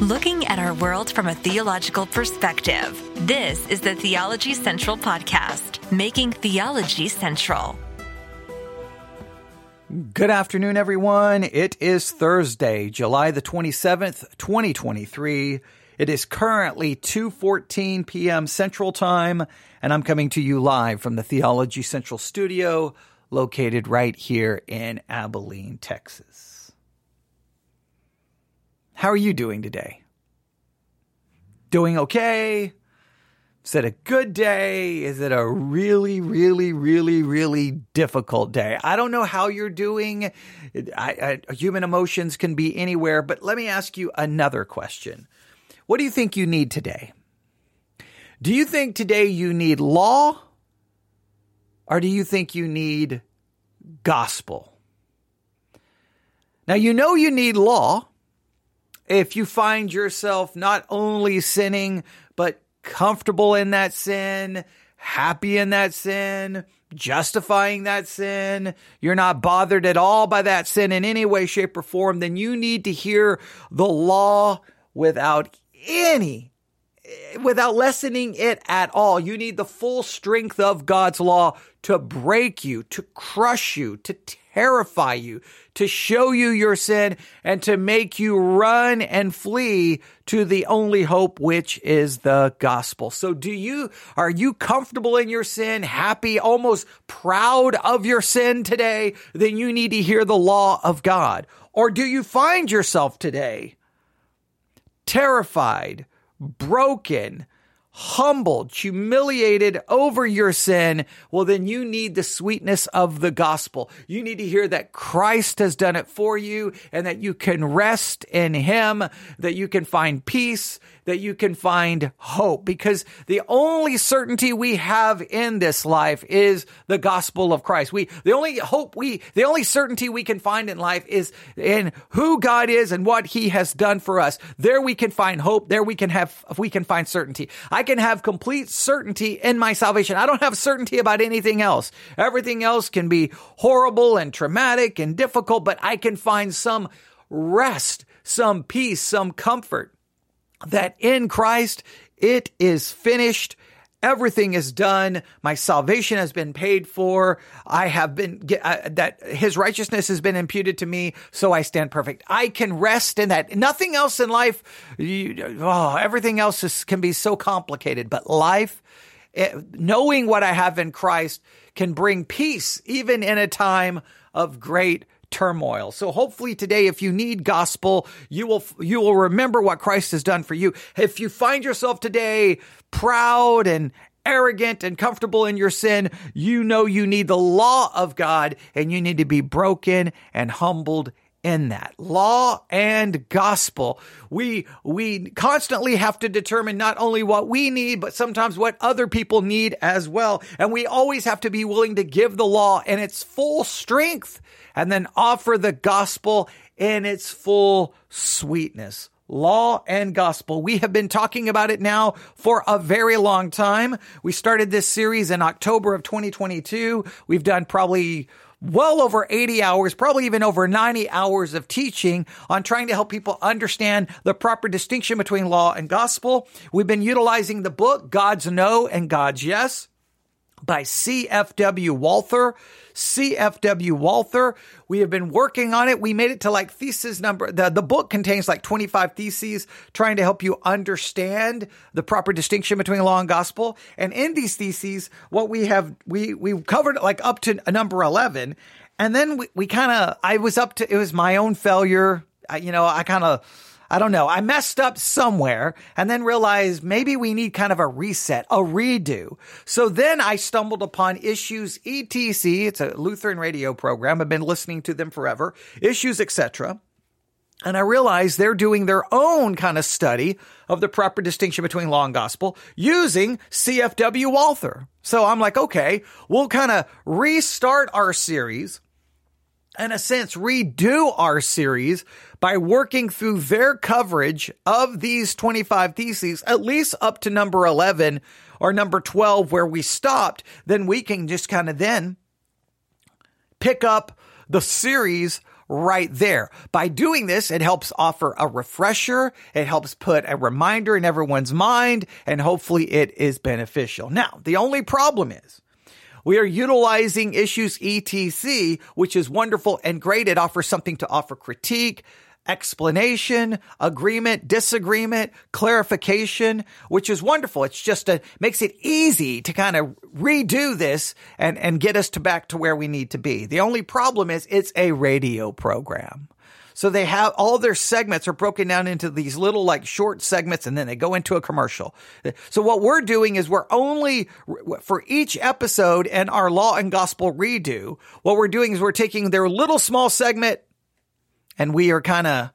looking at our world from a theological perspective. This is the Theology Central Podcast, making theology central. Good afternoon, everyone. It is Thursday, July the 27th, 2023. It is currently 2:14 p.m. Central Time, and I'm coming to you live from the Theology Central studio located right here in Abilene, Texas. How are you doing today? Doing okay? Is it a good day? Is it a really, really, really, really difficult day? I don't know how you're doing. I, I, human emotions can be anywhere, but let me ask you another question. What do you think you need today? Do you think today you need law? Or do you think you need gospel? Now, you know you need law if you find yourself not only sinning, but comfortable in that sin, happy in that sin, justifying that sin, you're not bothered at all by that sin in any way, shape, or form, then you need to hear the law without any, without lessening it at all. You need the full strength of God's law to break you, to crush you, to terrify you, to show you your sin, and to make you run and flee to the only hope, which is the gospel. So do you, are you comfortable in your sin, happy, almost proud of your sin today? Then you need to hear the law of God. Or do you find yourself today terrified, broken, humbled, humiliated over your sin, well, then you need the sweetness of the gospel. You need to hear that Christ has done it for you and that you can rest in Him, that you can find peace, that you can find hope because the only certainty we have in this life is the gospel of Christ. We, the only hope we, the only certainty we can find in life is in who God is and what he has done for us. There we can find hope. There we can have, we can find certainty. I can have complete certainty in my salvation. I don't have certainty about anything else. Everything else can be horrible and traumatic and difficult, but I can find some rest, some peace, some comfort that in Christ it is finished. Everything is done. My salvation has been paid for. I have been, uh, that his righteousness has been imputed to me, so I stand perfect. I can rest in that. Nothing else in life, you, oh, everything else is, can be so complicated, but life, it, eh, knowing what I have in Christ can bring peace, even in a time of great turmoil. So hopefully today, if you need gospel, you will, you will remember what Christ has done for you. If you find yourself today proud and arrogant and comfortable in your sin, you know you need the law of God and you need to be broken and humbled in that law and gospel we we constantly have to determine not only what we need but sometimes what other people need as well and we always have to be willing to give the law in its full strength and then offer the gospel in its full sweetness. Law and gospel. We have been talking about it now for a very long time. We started this series in October of 2022. We've done probably well over 80 hours, probably even over 90 hours of teaching on trying to help people understand the proper distinction between law and gospel. We've been utilizing the book, God's No and God's Yes by CFW Walther. CFW Walther. We have been working on it. We made it to like thesis number. The, the book contains like 25 theses trying to help you understand the proper distinction between law and gospel. And in these theses, what we have, we, we covered like up to number 11. And then we, we kind of, I was up to, it was my own failure. I, you know, I kind of, I don't know. I messed up somewhere and then realized maybe we need kind of a reset, a redo. So then I stumbled upon Issues ETC. It's a Lutheran radio program. I've been listening to them forever. Issues, etc. And I realized they're doing their own kind of study of the proper distinction between law and gospel using CFW Walther. So I'm like, okay, we'll kind of restart our series in a sense, redo our series by working through their coverage of these 25 theses, at least up to number 11 or number 12 where we stopped, then we can just kind of then pick up the series right there. By doing this, it helps offer a refresher. It helps put a reminder in everyone's mind and hopefully it is beneficial. Now, the only problem is we are utilizing issues ETC, which is wonderful and great. It offers something to offer critique, explanation, agreement, disagreement, clarification, which is wonderful. It's just a, makes it easy to kind of redo this and, and get us to back to where we need to be. The only problem is it's a radio program. So they have all their segments are broken down into these little like short segments and then they go into a commercial. So what we're doing is we're only for each episode and our law and gospel redo, what we're doing is we're taking their little small segment and we are kind of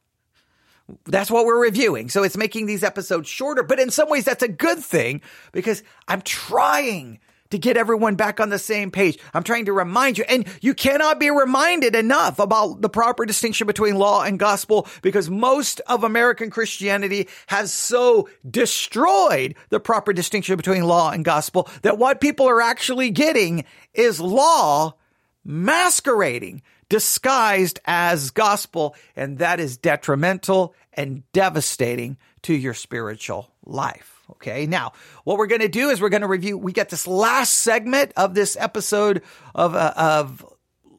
that's what we're reviewing. So it's making these episodes shorter, but in some ways that's a good thing because I'm trying to get everyone back on the same page. I'm trying to remind you, and you cannot be reminded enough about the proper distinction between law and gospel because most of American Christianity has so destroyed the proper distinction between law and gospel that what people are actually getting is law masquerading disguised as gospel, and that is detrimental and devastating to your spiritual life. Okay. Now, what we're going to do is we're going to review, we get this last segment of this episode of, uh, of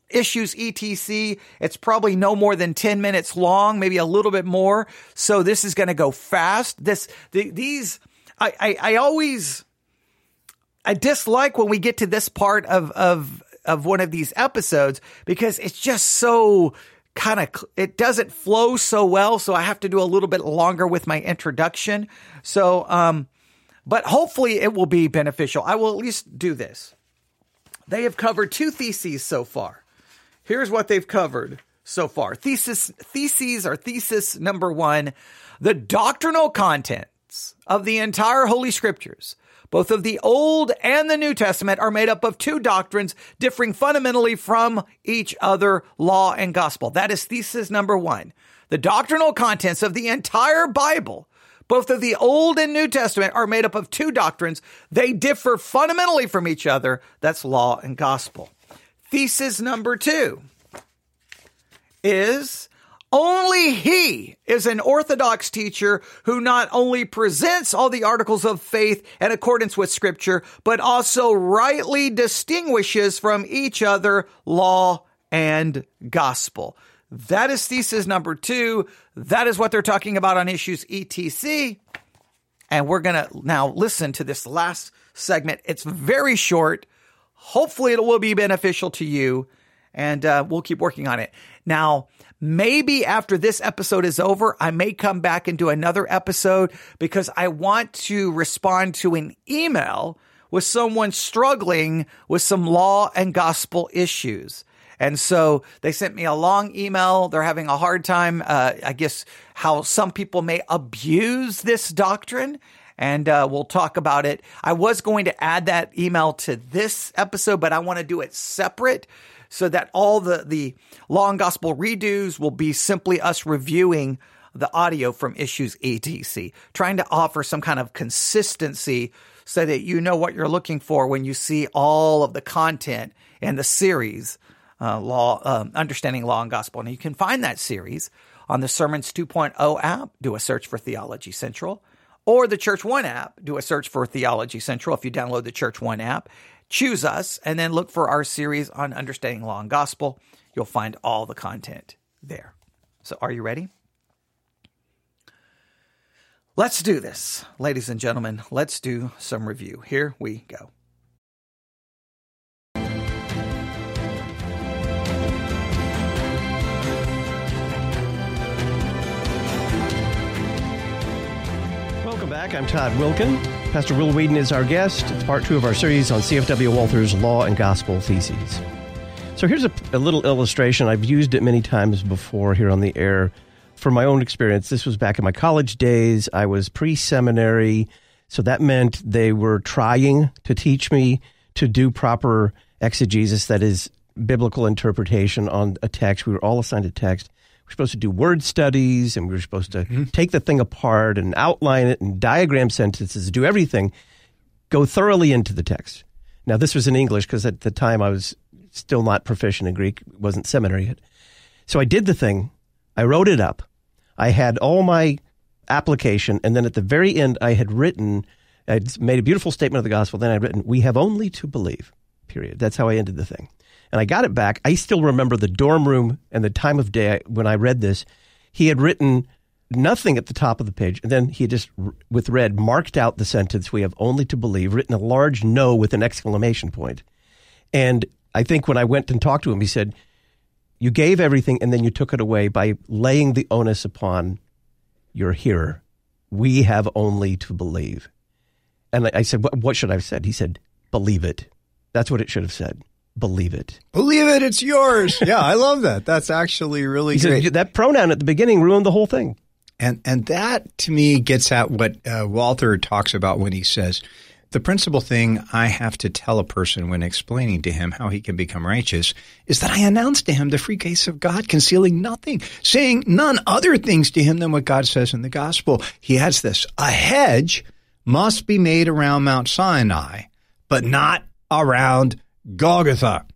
issues etc it's probably no more than 10 minutes long maybe a little bit more so this is going to go fast this the, these I, I i always i dislike when we get to this part of of of one of these episodes because it's just so kind of it doesn't flow so well so i have to do a little bit longer with my introduction. So um but hopefully it will be beneficial. I will at least do this. They have covered two theses so far. Here's what they've covered so far. Thesis theses or thesis number 1 the doctrinal contents of the entire holy scriptures both of the Old and the New Testament are made up of two doctrines differing fundamentally from each other, law and gospel. That is thesis number one. The doctrinal contents of the entire Bible, both of the Old and New Testament, are made up of two doctrines. They differ fundamentally from each other. That's law and gospel. Thesis number two is only he is an orthodox teacher who not only presents all the articles of faith in accordance with scripture, but also rightly distinguishes from each other law and gospel. That is thesis number two. That is what they're talking about on issues ETC. And we're going to now listen to this last segment. It's very short. Hopefully, it will be beneficial to you, and uh, we'll keep working on it. Now, Maybe after this episode is over, I may come back and do another episode because I want to respond to an email with someone struggling with some law and gospel issues. And so they sent me a long email. They're having a hard time, uh, I guess, how some people may abuse this doctrine. And uh, we'll talk about it. I was going to add that email to this episode, but I want to do it separate so that all the, the long gospel redos will be simply us reviewing the audio from issues etc trying to offer some kind of consistency so that you know what you're looking for when you see all of the content in the series uh, law um, understanding law and gospel. And you can find that series on the sermons 2.0 app. Do a search for theology central. Or the church one app. Do a search for theology central if you download the church one app choose us, and then look for our series on understanding law and gospel. You'll find all the content there. So, are you ready? Let's do this, ladies and gentlemen. Let's do some review. Here we go. Welcome back. I'm Todd Wilken. Pastor Will Weedon is our guest. It's part two of our series on CFW Walther's Law and Gospel Theses. So here's a, a, little illustration. I've used it many times before here on the air for my own experience. This was back in my college days. I was pre seminary, so that meant they were trying to teach me to do proper exegesis, that is, biblical interpretation on a text. We were all assigned a text we're supposed to do word studies and we were supposed to mm-hmm. take the thing apart and outline it and diagram sentences, do everything, go thoroughly into the text. Now, this was in English because at the time I was still not proficient in Greek, wasn't seminary yet. So I did the thing. I wrote it up. I had all my application, and then at the very end, I had written, I'd made a beautiful statement of the gospel. Then I'd written, "We have only to believe." Period. That's how I ended the thing. And I got it back. I still remember the dorm room and the time of day when I read this. He had written nothing at the top of the page, and then he had just, with red, marked out the sentence, "We have only to believe," written a large no with an exclamation point. And I think when I went and talked to him, he said, "You gave everything, and then you took it away by laying the onus upon your hearer. We have only to believe." And I said, "What, should I have said?" He said, "Believe it." That's what it should have said. Believe it. Believe it. It's yours. yeah, I love that. That's actually really great. That pronoun at the beginning ruined the whole thing. And and that to me gets at what uh, Walther talks about when he says the principal thing I have to tell a person when explaining to him how he can become righteous is that I announce to him the free grace of God, concealing nothing, saying none other things to him than what God says in the gospel. He adds this: a hedge must be made around Mount Sinai, but not around Golgotha.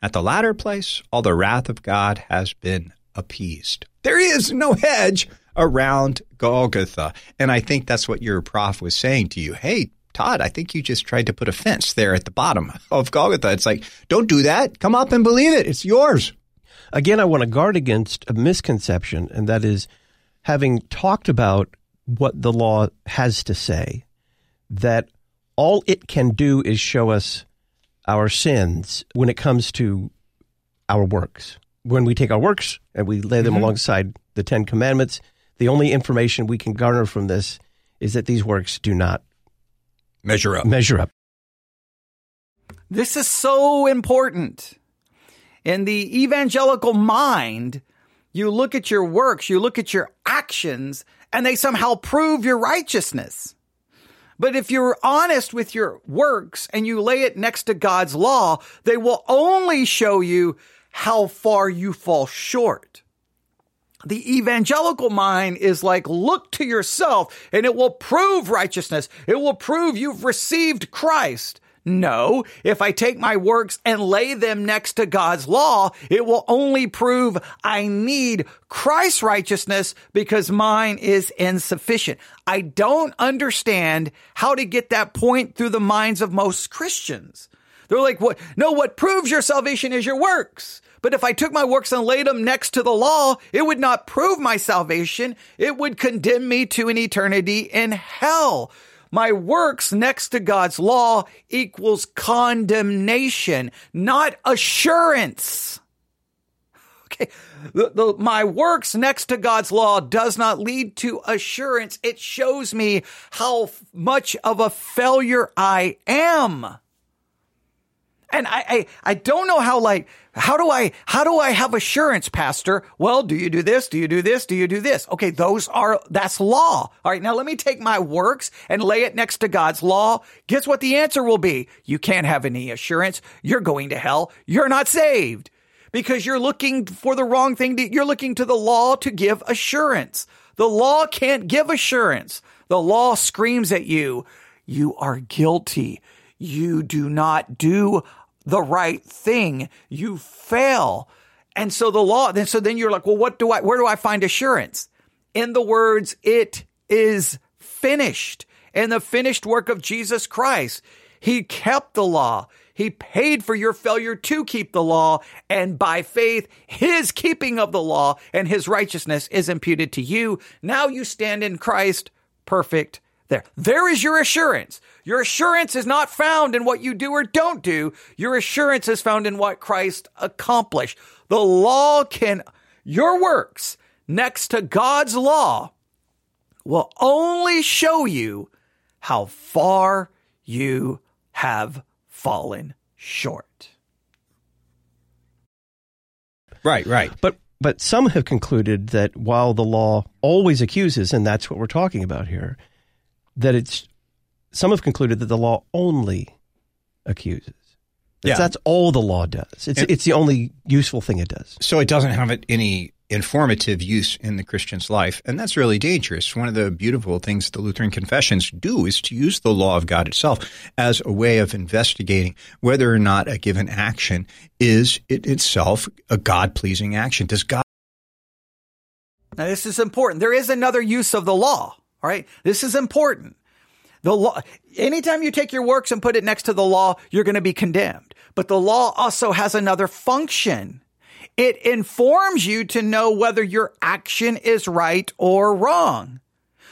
At the latter place, all the wrath of God has been appeased. There is no hedge around Golgotha. And I think that's what your prof was saying to you. Hey, Todd, I think you just tried to put a fence there at the bottom of Golgotha. It's like, don't do that. Come up and believe it. It's yours. Again, I want to guard against a misconception, and that is having talked about what the law has to say, that all it can do is show us our sins when it comes to our works. When we take our works and we lay them mm-hmm. alongside the Ten Commandments, the only information we can garner from this is that these works do not measure up. Measure up. This is so important. In the evangelical mind, you look at your works, you look at your actions, and they somehow prove your righteousness. But if you're honest with your works and you lay it next to God's law, they will only show you how far you fall short. The evangelical mind is like, look to yourself and it will prove righteousness. It will prove you've received Christ. No, if I take my works and lay them next to God's law, it will only prove I need Christ's righteousness because mine is insufficient. I don't understand how to get that point through the minds of most Christians. They're like, what? No, what proves your salvation is your works. But if I took my works and laid them next to the law, it would not prove my salvation. It would condemn me to an eternity in hell. My works next to God's law equals condemnation, not assurance. Okay. The, the, my works next to God's law does not lead to assurance. It shows me how much of a failure I am. And I, I, I don't know how like, how do I, how do I have assurance, pastor? Well, do you do this? Do you do this? Do you do this? Okay. Those are, that's law. All right. Now let me take my works and lay it next to God's law. Guess what the answer will be? You can't have any assurance. You're going to hell. You're not saved because you're looking for the wrong thing. To, you're looking to the law to give assurance. The law can't give assurance. The law screams at you. You are guilty. You do not do the right thing, you fail. And so the law, then, so then you're like, well, what do I, where do I find assurance? In the words, it is finished. In the finished work of Jesus Christ. He kept the law. He paid for your failure to keep the law. And by faith, his keeping of the law and his righteousness is imputed to you. Now you stand in Christ perfect there. There is your assurance. Your assurance is not found in what you do or don't do. Your assurance is found in what Christ accomplished. The law can, your works next to God's law will only show you how far you have fallen short. Right, right. But but some have concluded that while the law always accuses, and that's what we're talking about here, that it's some have concluded that the law only accuses. yeah. That's all the law does. It's, and, it's the only useful thing it does. So it doesn't have any informative use in the Christian's life. And that's really dangerous. One of the beautiful things the Lutheran confessions do is to use the law of God itself as a way of investigating whether or not a given action is it itself a God pleasing action. Does God Now, this is important. There is another use of the law. All right. This is important. The law, anytime you take your works and put it next to the law, you're going to be condemned. But the law also has another function. It informs you to know whether your action is right or wrong.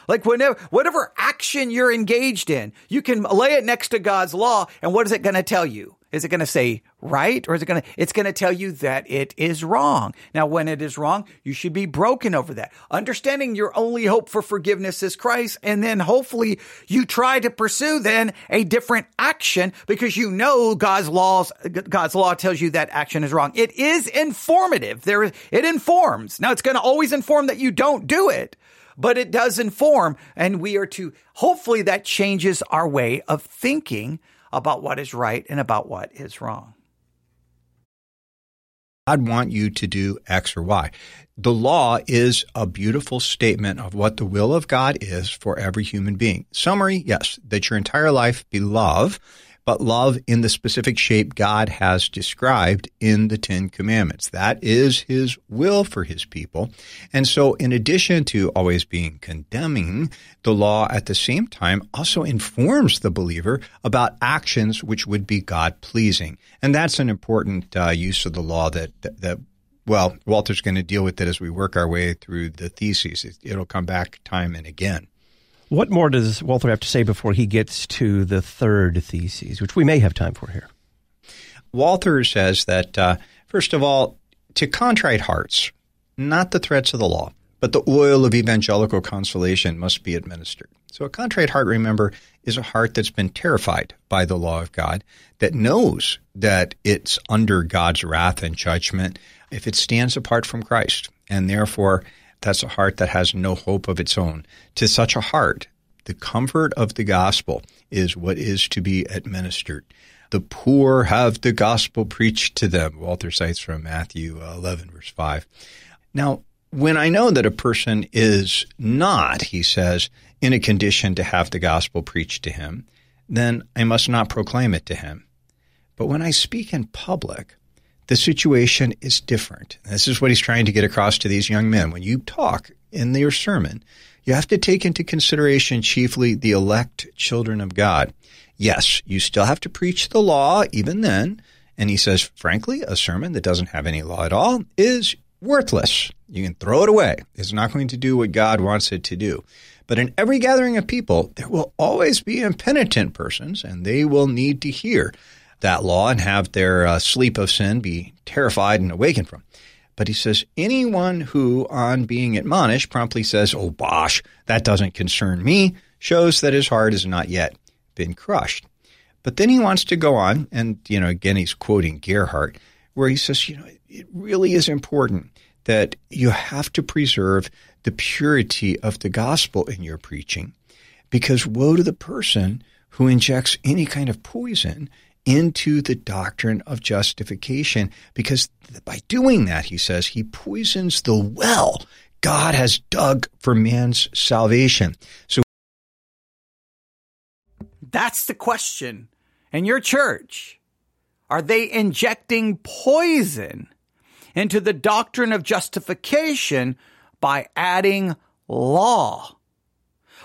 Like whenever, whatever action you're engaged in, you can lay it next to God's law. And what is it going to tell you? Is it going to say right? Or is it going to, it's going to tell you that it is wrong. Now, when it is wrong, you should be broken over that. Understanding your only hope for forgiveness is Christ. And then hopefully you try to pursue then a different action because you know God's laws, God's law tells you that action is wrong. It is informative. There, it informs. Now, it's going to always inform that you don't do it but it does inform and we are to hopefully that changes our way of thinking about what is right and about what is wrong. God want you to do X or Y. The law is a beautiful statement of what the will of God is for every human being. Summary, yes, that your entire life be love but love in the specific shape God has described in the Ten Commandments. That is His will for His people. And so, in addition to always being condemning, the law at the same time also informs the believer about actions which would be God pleasing. And that's an important uh, use of the law that, that, that well, Walther's going to deal with it as we work our way through the theses. It'll come back time and again. What more does Walther have to say before he gets to the third thesis, which we may have time for here? Walther says that, uh, first of all, to contrite hearts, not the threats of the law, but the oil of evangelical consolation must be administered. So a contrite heart, remember, is a heart that's been terrified by the law of God, that knows that it's under God's wrath and judgment if it stands apart from Christ. And therefore, that's a heart that has no hope of its own. To such a heart, the comfort of the gospel is what is to be administered. The poor have the gospel preached to them. Walther cites from Matthew uh, 11, verse 5. Now, when I know that a person is not, he says, in a condition to have the gospel preached to him, then I must not proclaim it to him. But when I speak in public, the situation is different. This is what he's trying to get across to these young men. When you talk in your sermon, you have to take into consideration chiefly the elect children of God. Yes, you still have to preach the law even then. And he says, frankly, a sermon that doesn't have any law at all is worthless. You can throw it away. It's not going to do what God wants it to do. But in every gathering of people, there will always be impenitent persons, and they will need to hear that law and have their uh, sleep of sin be terrified and awakened from. But he says, anyone who, on being admonished, promptly says, Oh, bosh, that doesn't concern me, shows that his heart has not yet been crushed. But then he wants to go on, and, you know, again, he's quoting Gerhard, where he says, you know, it really is important that you have to preserve the purity of the gospel in your preaching, because woe to the person who injects any kind of poison into the doctrine of justification because by doing that, he says, he poisons the well God has dug for man's salvation. So that's the question. In your church, are they injecting poison into the doctrine of justification by adding law?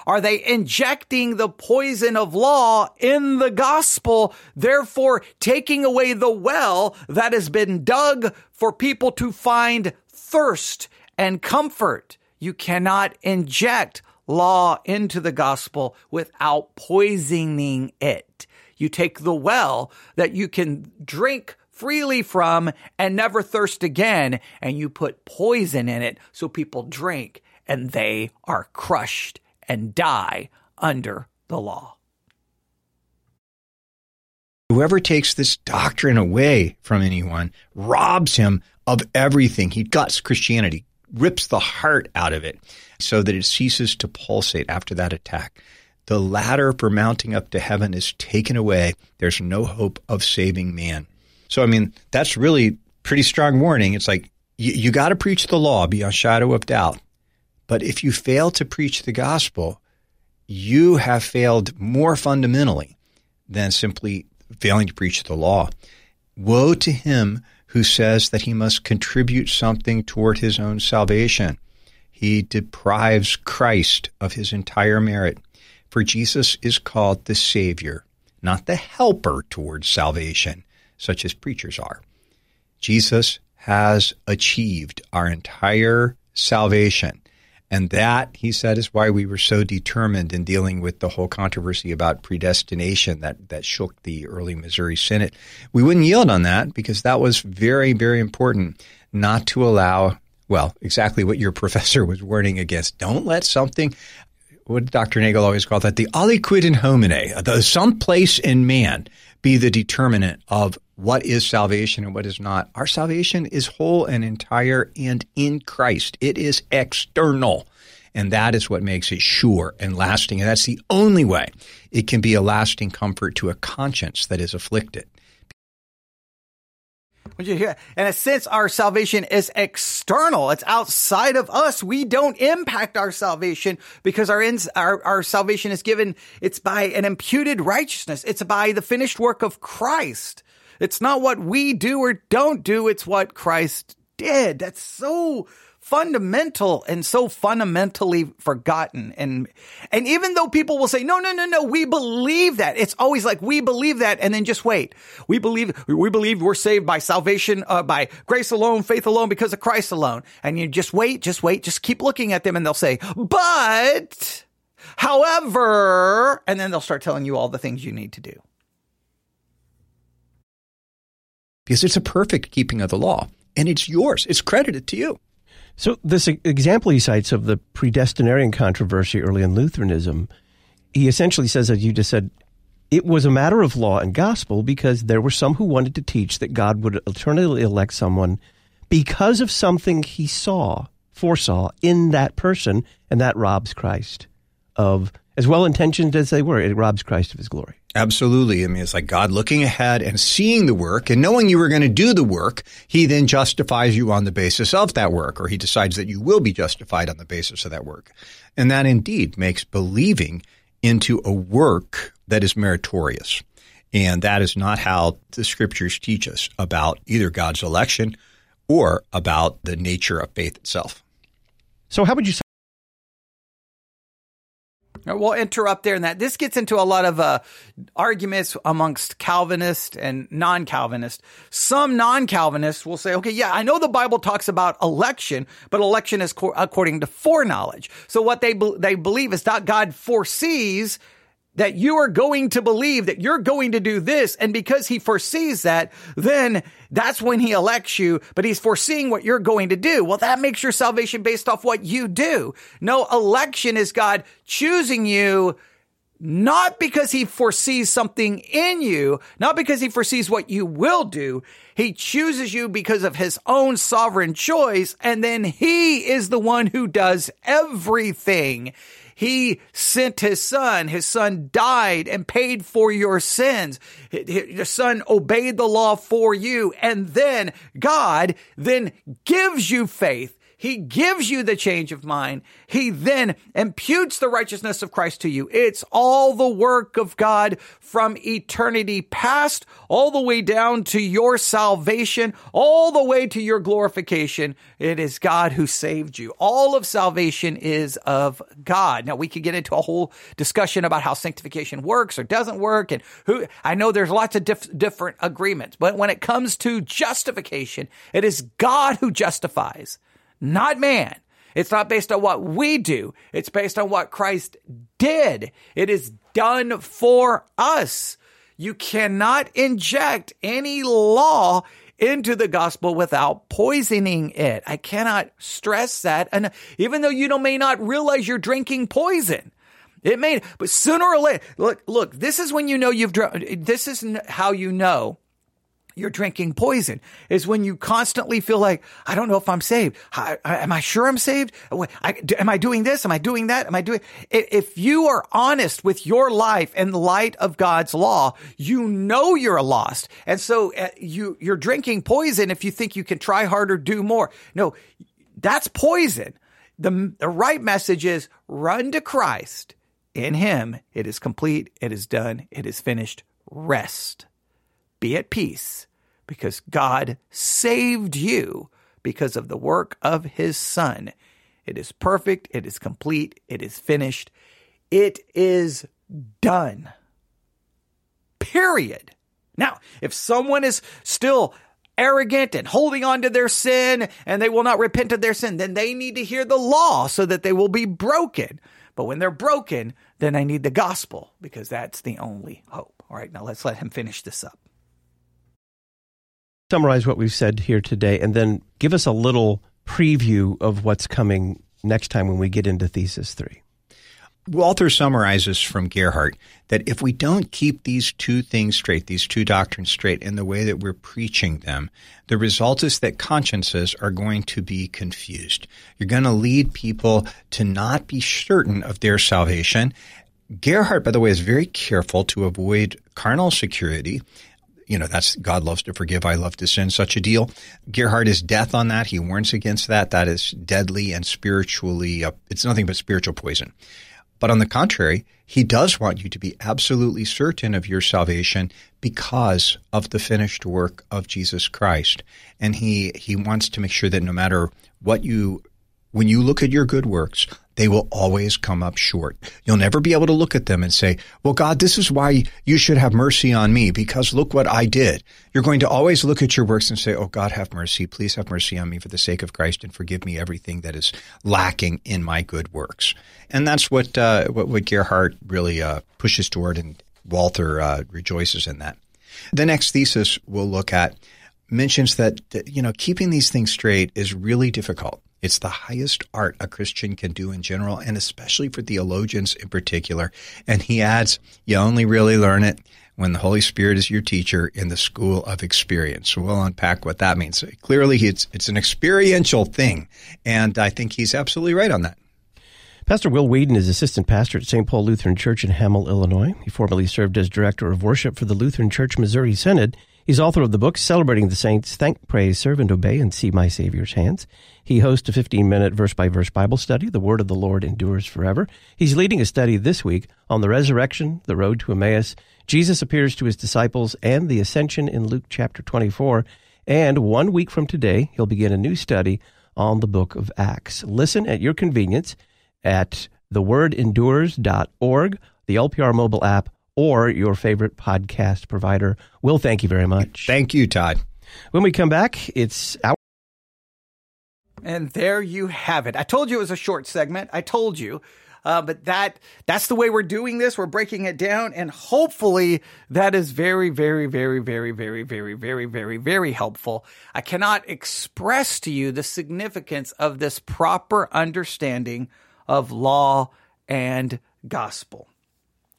Are they injecting the poison of law in the gospel, therefore taking away the well that has been dug for people to find thirst and comfort? You cannot inject law into the gospel without poisoning it. You take the well that you can drink freely from and never thirst again, and you put poison in it so people drink and they are crushed and die under the law. Whoever takes this doctrine away from anyone robs him of everything. He guts Christianity, rips the heart out of it so that it ceases to pulsate after that attack. The ladder for mounting up to heaven is taken away. There's no hope of saving man. So, I mean, that's really pretty strong warning. It's like you, you got to preach the law beyond shadow of doubt. But if you fail to preach the gospel, you have failed more fundamentally than simply failing to preach the law. Woe to him who says that he must contribute something toward his own salvation. he deprives Christ of his entire merit. For Jesus is called the Savior, not the helper towards salvation, such as preachers are. Jesus has achieved our entire salvation. And that, he said, is why we were so determined in dealing with the whole controversy about predestination that, that shook the early Missouri Synod. We wouldn't yield on that because that was very, very important not to allow, well, exactly what your professor was warning against. Don't let something, what Dr. Nagel always called that? The aliquid in homine, the some place in man be the determinant of what is salvation and what is not. Our salvation is whole and entire and in Christ. It is external. And that is what makes it sure and lasting. And that's the only way it can be a lasting comfort to a conscience that is afflicted. Would you hear? In a sense, our salvation is external. It's outside of us. We don't impact our salvation because our, ins, our, our salvation is given. It's by an imputed righteousness. It's by the finished work of Christ. It's not what we do or don't do. It's what Christ did. That's so fundamental and so fundamentally forgotten. And, and even though people will say, no, no, no, no, we believe that. It's always like, we believe that. And then just wait. We believe, we believe we're saved by salvation, uh, by grace alone, faith alone, because of Christ alone. And you just wait, just wait, just keep looking at them and they'll say, but, however, and then they'll start telling you all the things you need to do. Because it's a perfect keeping of the law and it's yours. It's credited to you. So this example he cites of the predestinarian controversy early in Lutheranism, he essentially says, as you just said, it was a matter of law and gospel because there were some who wanted to teach that God would eternally elect someone because of something he saw, foresaw in that person, and that robs Christ of, as well intentioned as they were, it robs Christ of his glory. Absolutely. I mean, it's like God looking ahead and seeing the work and knowing you were going to do the work. He then justifies you on the basis of that work, or he decides that you will be justified on the basis of that work. And that indeed makes believing into a work that is meritorious. And that is not how the scriptures teach us about either God's election or about the nature of faith itself. So, how would you We'll interrupt there and that. This gets into a lot of uh, arguments amongst Calvinists and non Calvinists. Some non Calvinists will say, okay, yeah, I know the Bible talks about election, but election is co- according to foreknowledge. So what they, be- they believe is that God foresees that you are going to believe that you're going to do this. And because he foresees that, then that's when he elects you, but he's foreseeing what you're going to do. Well, that makes your salvation based off what you do. No, election is God choosing you not because he foresees something in you, not because he foresees what you will do. He chooses you because of his own sovereign choice. And then he is the one who does everything. He sent his son. His son died and paid for your sins. Your son obeyed the law for you. And then God then gives you faith he gives you the change of mind. He then imputes the righteousness of Christ to you. It's all the work of God from eternity past, all the way down to your salvation, all the way to your glorification. It is God who saved you. All of salvation is of God. Now we could get into a whole discussion about how sanctification works or doesn't work. And who, I know there's lots of diff- different agreements, but when it comes to justification, it is God who justifies not man. It's not based on what we do. It's based on what Christ did. It is done for us. You cannot inject any law into the gospel without poisoning it. I cannot stress that. And even though you may not realize you're drinking poison, it may, but sooner or later, look, look, this is when you know you've, drunk. this is how you know you're drinking poison is when you constantly feel like, I don't know if I'm saved. I, I, am I sure I'm saved? I, am I doing this? Am I doing that? Am I doing, if you are honest with your life in the light of God's law, you know you're lost. And so uh, you, you're drinking poison if you think you can try harder, do more. No, that's poison. The, the right message is run to Christ. In him, it is complete. It is done. It is finished. Rest. Be at peace because God saved you because of the work of his son. It is perfect. It is complete. It is finished. It is done. Period. Now, if someone is still arrogant and holding on to their sin and they will not repent of their sin, then they need to hear the law so that they will be broken. But when they're broken, then I need the gospel because that's the only hope. All right, now let's let him finish this up. Summarize what we've said here today and then give us a little preview of what's coming next time when we get into Thesis 3. Walther summarizes from Gerhard that if we don't keep these two things straight, these two doctrines straight in the way that we're preaching them, the result is that consciences are going to be confused. You're going to lead people to not be certain of their salvation. Gerhard, by the way, is very careful to avoid carnal security you know, that's God loves to forgive, I love to sin, such a deal. Gerhard is death on that. He warns against that. That is deadly and spiritually, uh, it's nothing but spiritual poison. But on the contrary, he does want you to be absolutely certain of your salvation because of the finished work of Jesus Christ. And he, he wants to make sure that no matter what you, when you look at your good works, they will always come up short. You'll never be able to look at them and say, well, God, this is why you should have mercy on me because look what I did. You're going to always look at your works and say, oh, God, have mercy. Please have mercy on me for the sake of Christ and forgive me everything that is lacking in my good works. And that's what, uh, what, what Gerhard really uh, pushes toward and Walther uh, rejoices in that. The next thesis we'll look at mentions that, you know, keeping these things straight is really difficult. It's the highest art a Christian can do in general, and especially for theologians in particular. And he adds, you only really learn it when the Holy Spirit is your teacher in the school of experience. So we'll unpack what that means. Clearly, it's, it's an experiential thing. And I think he's absolutely right on that. Pastor Will Weedon is assistant pastor at St. Paul Lutheran Church in Hamel, Illinois. He formerly served as director of worship for the Lutheran Church Missouri Synod He's author of the book Celebrating the Saints, Thank, Praise, Serve, and Obey, and See My Savior's Hands. He hosts a 15 minute verse by verse Bible study. The Word of the Lord endures forever. He's leading a study this week on the resurrection, the road to Emmaus. Jesus appears to his disciples and the ascension in Luke chapter 24. And one week from today, he'll begin a new study on the book of Acts. Listen at your convenience at thewordendures.org, the LPR mobile app, or your favorite podcast provider. Will, thank you very much. Thank you, Todd. When we come back, it's our. And there you have it. I told you it was a short segment. I told you. Uh, but that that's the way we're doing this. We're breaking it down, and hopefully that is very, very, very, very, very, very, very, very, very helpful. I cannot express to you the significance of this proper understanding of law and gospel.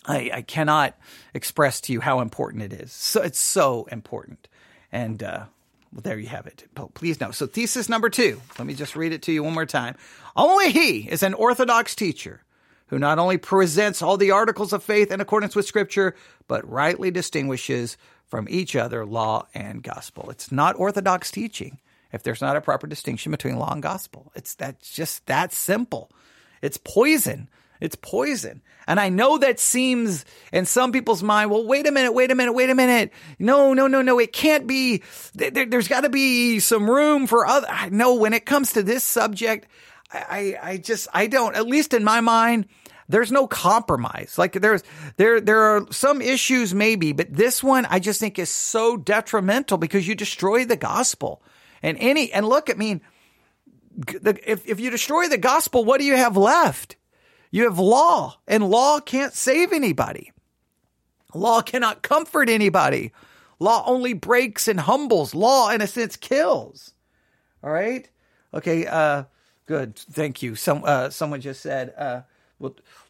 I, I cannot express to you how important it is. So it's so important. And uh, well, there you have it. Please know. So, thesis number two. Let me just read it to you one more time. Only he is an orthodox teacher who not only presents all the articles of faith in accordance with Scripture, but rightly distinguishes from each other law and gospel. It's not orthodox teaching if there's not a proper distinction between law and gospel. It's that's just that simple. It's poison it's poison. And I know that seems in some people's mind, well, wait a minute, wait a minute, wait a minute. No, no, no, no. It can't be, there, has got to be some room for other. I know when it comes to this subject, I, I just, I don't, at least in my mind, there's no compromise. Like there's, there, there are some issues maybe, but this one I just think is so detrimental because you destroy the gospel. And any, and look, I mean, if, if you destroy the gospel, what do you have left? You have law, and law can't save anybody. Law cannot comfort anybody. Law only breaks and humbles. Law, in a sense, kills. All right. Okay. Uh, good. Thank you. Some uh, someone just said. Uh,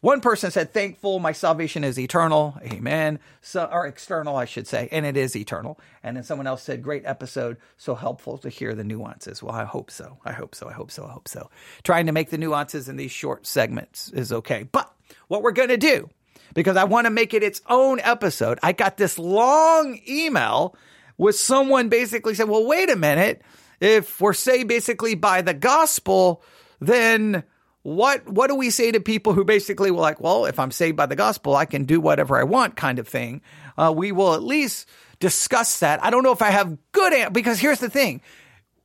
one person said, "Thankful, my salvation is eternal." Amen. So, or external, I should say, and it is eternal. And then someone else said, "Great episode, so helpful to hear the nuances." Well, I hope so. I hope so. I hope so. I hope so. Trying to make the nuances in these short segments is okay, but what we're going to do, because I want to make it its own episode, I got this long email with someone basically said, "Well, wait a minute. If we're say basically by the gospel, then." What what do we say to people who basically were like, well, if I'm saved by the gospel, I can do whatever I want, kind of thing? Uh, we will at least discuss that. I don't know if I have good because here's the thing: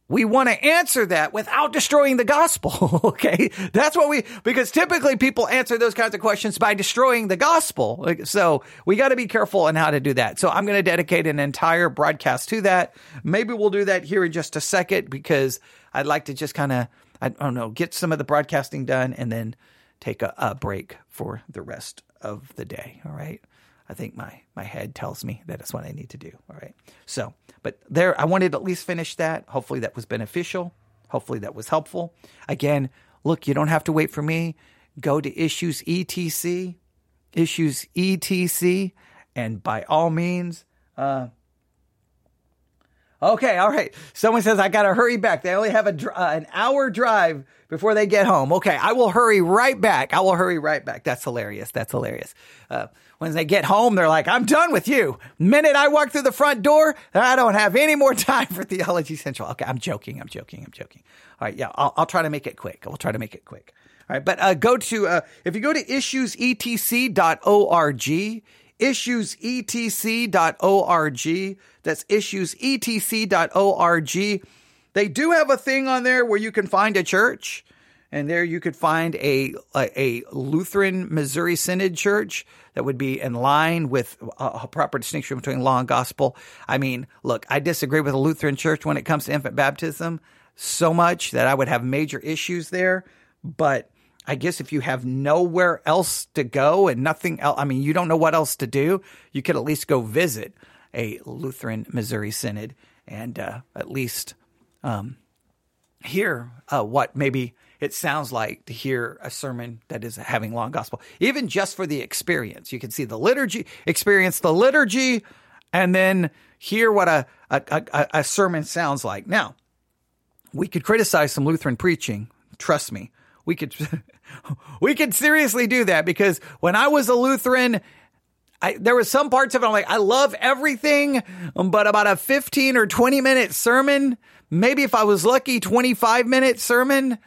we want to answer that without destroying the gospel. okay. That's what we, because typically people answer those kinds of questions by destroying the gospel. So we got to be careful on how to do that. So I'm going to dedicate an entire broadcast to that. Maybe we'll do that here in just a second because I'd like to just kind of, I don't know, get some of the broadcasting done and then take a, a break for the rest of the day. All right. I think my my head tells me that is what I need to do. All right. So, but there, I wanted to at least finish that. Hopefully, that was beneficial. Hopefully, that was helpful. Again, look, you don't have to wait for me. Go to issues etc, issues etc, and by all means, uh, Okay, all right. Someone says I got to hurry back. They only have a, uh, an hour drive before they get home. Okay, I will hurry right back. I will hurry right back. That's hilarious. That's hilarious. Uh, when they get home, they're like, I'm done with you. Minute I walk through the front door, I don't have any more time for Theology Central. Okay, I'm joking. I'm joking. I'm joking. All right, yeah, I'll, I'll try to make it quick. I'll try to make it quick. All right, but uh, go to, uh, if you go to issuesetc.org, issuesetc.org. That's issuesetc.org. They do have a thing on there where you can find a church, and there you could find a, a, a Lutheran Missouri Synod church that would be in line with uh, a proper distinction between law and gospel. I mean, look, I disagree with a Lutheran church when it comes to infant baptism so much that I would have major issues there, but I guess if you have nowhere else to go and nothing else, I mean, you don't know what else to do, you could at least go visit a Lutheran Missouri Synod and uh, at least um, hear uh, what maybe it sounds like to hear a sermon that is having law and gospel, even just for the experience. You can see the liturgy, experience the liturgy, and then hear what a, a, a, a sermon sounds like. Now, we could criticize some Lutheran preaching. Trust me, we could we could seriously do that because when I was a Lutheran, I, there was some parts of it I'm like, I love everything, but about a 15 or 20 minute sermon, maybe if I was lucky, 25 minute sermon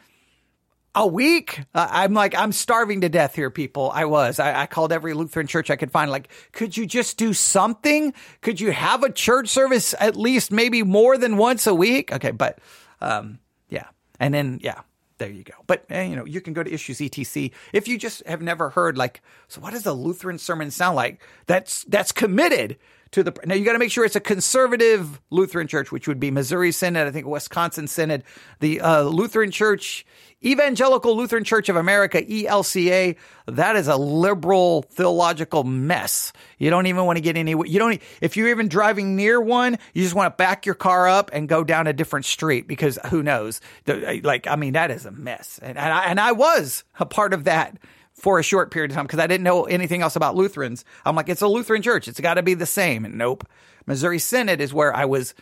a week. I'm like, I'm starving to death here, people. I was. I, I, called every Lutheran church I could find. Like, could you just do something? Could you have a church service at least maybe more than once a week? Okay, but um, yeah. And then, yeah, there you go. But eh, you know, you can go to issues etc. If you just have never heard, like, so what does a Lutheran sermon sound like? That's that's committed to the. Now you got to make sure it's a conservative Lutheran church, which would be Missouri Synod, I think Wisconsin Synod. The uh, Lutheran Church Evangelical Lutheran Church of America, ELCA, that is a liberal theological mess. You don't even want to get any, you don't, if you're even driving near one, you just want to back your car up and go down a different street because who knows? Like, I mean, that is a mess. And, and I, and I was a part of that for a short period of time because I didn't know anything else about Lutherans. I'm like, it's a Lutheran church. It's got to be the same. And nope. Missouri Synod is where I was,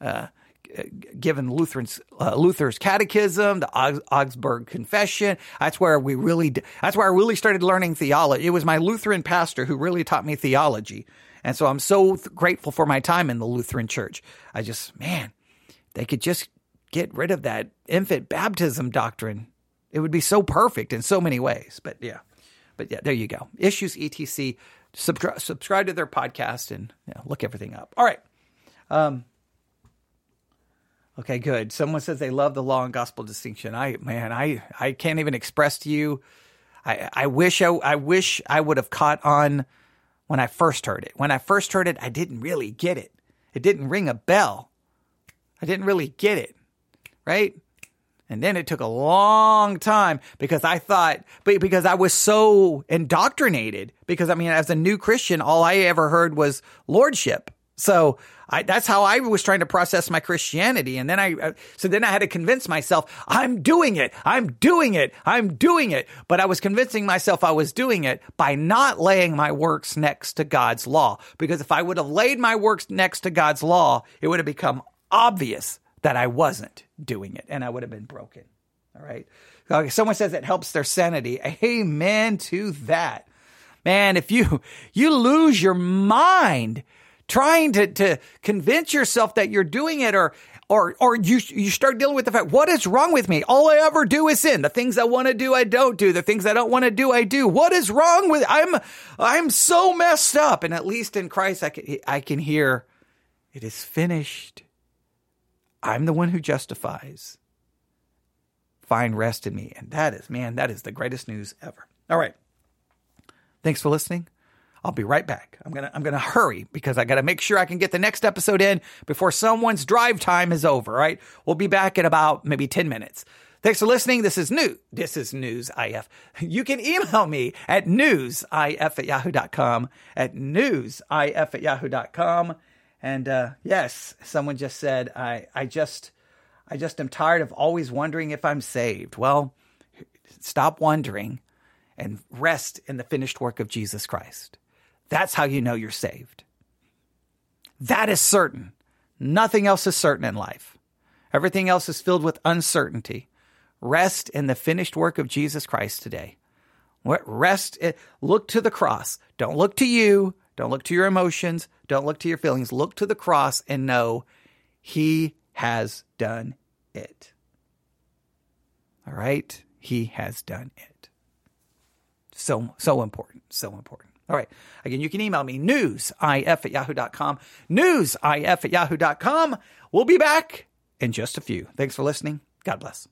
uh, given Lutherans, uh, Luther's Catechism, the Augsburg Confession. That's where we really, that's where I really started learning theology. It was my Lutheran pastor who really taught me theology. And so I'm so th- grateful for my time in the Lutheran church. I just, man, they could just get rid of that infant baptism doctrine. It would be so perfect in so many ways. But yeah, but yeah, there you go. Issues etc. Subscribe, subscribe to their podcast and look everything up. All right. Um, Okay, good. Someone says they love the law and gospel distinction. I man, I I can't even express to you. I I wish I I wish I would have caught on when I first heard it. When I first heard it, I didn't really get it. It didn't ring a bell. I didn't really get it. Right? And then it took a long time because I thought, but because I was so indoctrinated. Because I mean, as a new Christian, all I ever heard was lordship. So I, that's how I was trying to process my Christianity. And then I, uh, so then I had to convince myself, I'm doing it. I'm doing it. I'm doing it. But I was convincing myself I was doing it by not laying my works next to God's law. Because if I would have laid my works next to God's law, it would have become obvious that I wasn't doing it and I would have been broken. All right. Someone says it helps their sanity. Amen to that. Man, if you, you lose your mind trying to, to convince yourself that you're doing it or or or you you start dealing with the fact what is wrong with me all i ever do is sin the things i want to do i don't do the things i don't want to do i do what is wrong with i'm i'm so messed up and at least in christ i can i can hear it is finished I'm the one who justifies. Find rest in me. And that is, man, that is the greatest news ever. All right. Thanks for listening. I'll be right back. I'm gonna I'm gonna hurry because I gotta make sure I can get the next episode in before someone's drive time is over. Right? We'll be back in about maybe 10 minutes. Thanks for listening. This is new. This is News IF. You can email me at newsif at yahoo.com, at newsif at yahoo.com. And uh, yes, someone just said, I, I just I just am tired of always wondering if I'm saved. Well, stop wondering and rest in the finished work of Jesus Christ. That's how you know you're saved. That is certain. Nothing else is certain in life. Everything else is filled with uncertainty. Rest in the finished work of Jesus Christ today. What rest, eh, look to the cross. Don't look to you. Don't look to your emotions. Don't look to your feelings. Look to the cross and know He has done it. All right? He has done it. So, so important. So important. All right. Again, you can email me newsif at yahoo.com. Newsif at yahoo.com. We'll be back in just a few. Thanks for listening. God bless.